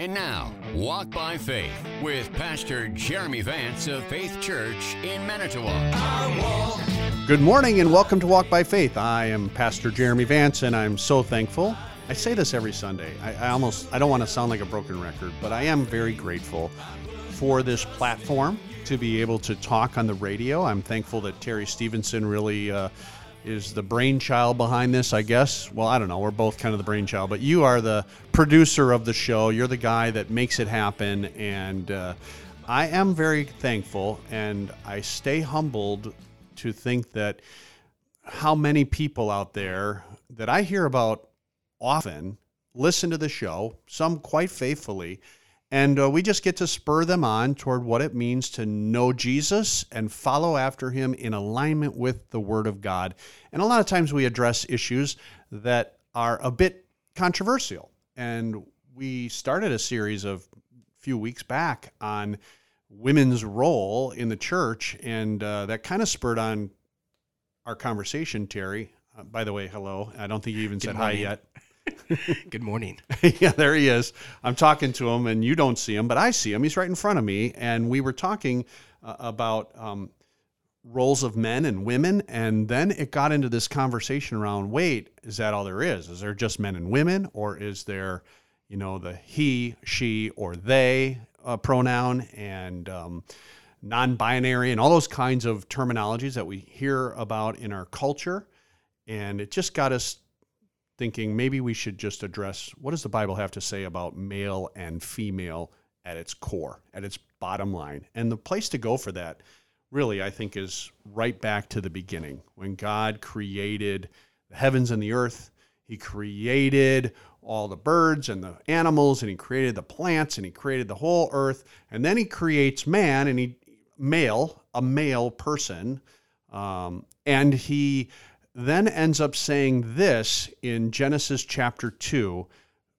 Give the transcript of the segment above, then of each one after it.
And now, Walk by Faith with Pastor Jeremy Vance of Faith Church in Manitowoc. Good morning and welcome to Walk by Faith. I am Pastor Jeremy Vance and I'm so thankful. I say this every Sunday. I, I almost I don't want to sound like a broken record, but I am very grateful for this platform to be able to talk on the radio. I'm thankful that Terry Stevenson really uh, is the brainchild behind this, I guess. Well, I don't know. We're both kind of the brainchild, but you are the producer of the show. You're the guy that makes it happen. And uh, I am very thankful and I stay humbled to think that how many people out there that I hear about often listen to the show, some quite faithfully and uh, we just get to spur them on toward what it means to know Jesus and follow after him in alignment with the Word of God. And a lot of times we address issues that are a bit controversial. And we started a series of a few weeks back on women's role in the church. And uh, that kind of spurred on our conversation, Terry. Uh, by the way, hello. I don't think you even Good said morning. hi yet. Good morning. yeah, there he is. I'm talking to him, and you don't see him, but I see him. He's right in front of me, and we were talking uh, about um, roles of men and women, and then it got into this conversation around: wait, is that all there is? Is there just men and women, or is there, you know, the he, she, or they uh, pronoun and um, non-binary, and all those kinds of terminologies that we hear about in our culture? And it just got us thinking maybe we should just address what does the Bible have to say about male and female at its core, at its bottom line. And the place to go for that really I think is right back to the beginning when God created the heavens and the earth. He created all the birds and the animals and he created the plants and he created the whole earth and then he creates man and he male, a male person um, and he then ends up saying this in Genesis chapter 2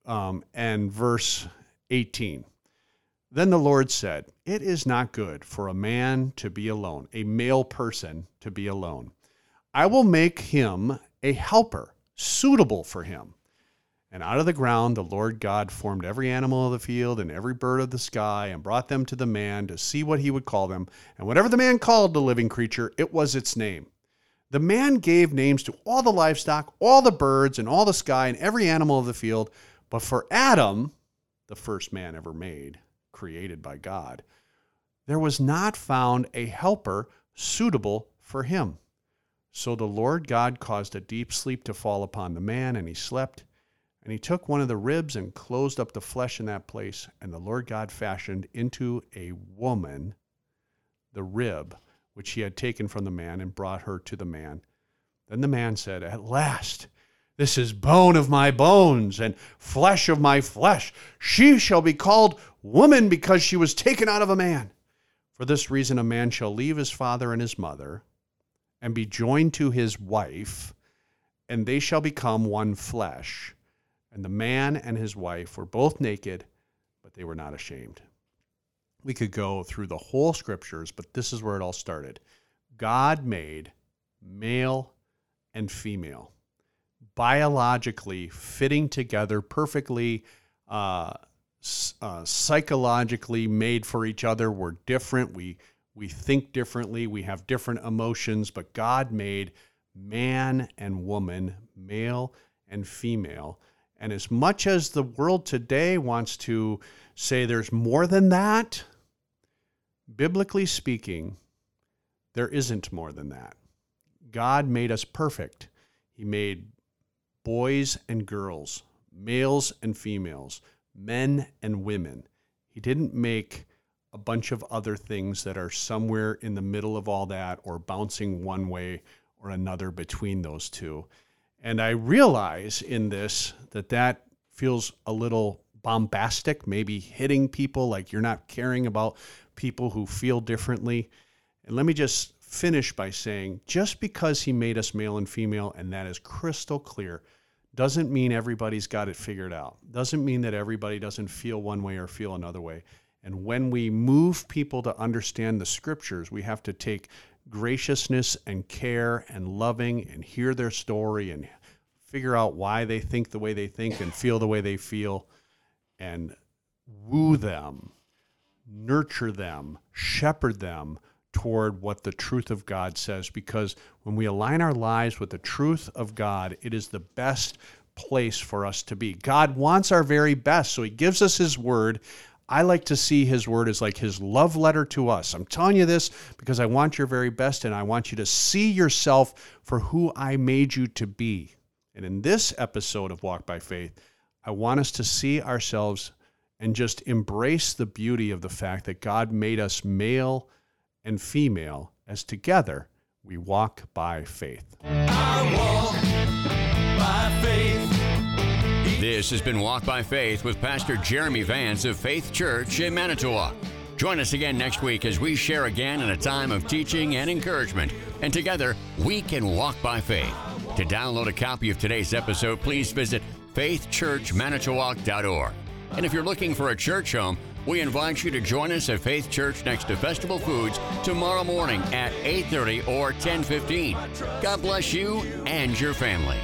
um, and verse 18. Then the Lord said, It is not good for a man to be alone, a male person to be alone. I will make him a helper suitable for him. And out of the ground the Lord God formed every animal of the field and every bird of the sky and brought them to the man to see what he would call them. And whatever the man called the living creature, it was its name. The man gave names to all the livestock, all the birds, and all the sky, and every animal of the field. But for Adam, the first man ever made, created by God, there was not found a helper suitable for him. So the Lord God caused a deep sleep to fall upon the man, and he slept. And he took one of the ribs and closed up the flesh in that place. And the Lord God fashioned into a woman the rib which he had taken from the man and brought her to the man. Then the man said, At last, this is bone of my bones and flesh of my flesh. She shall be called woman because she was taken out of a man. For this reason, a man shall leave his father and his mother and be joined to his wife, and they shall become one flesh. And the man and his wife were both naked, but they were not ashamed we could go through the whole scriptures, but this is where it all started. God made male and female, biologically fitting together perfectly, uh, uh, psychologically made for each other. We're different. We we think differently. We have different emotions, but God made man and woman, male and female. And as much as the world today wants to say there's more than that, biblically speaking, there isn't more than that. God made us perfect. He made boys and girls, males and females, men and women. He didn't make a bunch of other things that are somewhere in the middle of all that or bouncing one way or another between those two. And I realize in this that that feels a little bombastic, maybe hitting people like you're not caring about people who feel differently. And let me just finish by saying just because he made us male and female, and that is crystal clear, doesn't mean everybody's got it figured out. Doesn't mean that everybody doesn't feel one way or feel another way. And when we move people to understand the scriptures, we have to take graciousness and care and loving and hear their story and figure out why they think the way they think and feel the way they feel and woo them, nurture them, shepherd them toward what the truth of God says. Because when we align our lives with the truth of God, it is the best place for us to be. God wants our very best, so He gives us His word. I like to see His word as like His love letter to us. I'm telling you this because I want your very best and I want you to see yourself for who I made you to be. And in this episode of Walk by Faith, I want us to see ourselves and just embrace the beauty of the fact that God made us male and female as together we walk by faith. This has been Walk by Faith with Pastor Jeremy Vance of Faith Church in Manitowoc. Join us again next week as we share again in a time of teaching and encouragement, and together we can walk by faith. To download a copy of today's episode, please visit faithchurchmanitowoc.org. And if you're looking for a church home, we invite you to join us at Faith Church next to Festival Foods tomorrow morning at 8:30 or 10:15. God bless you and your family.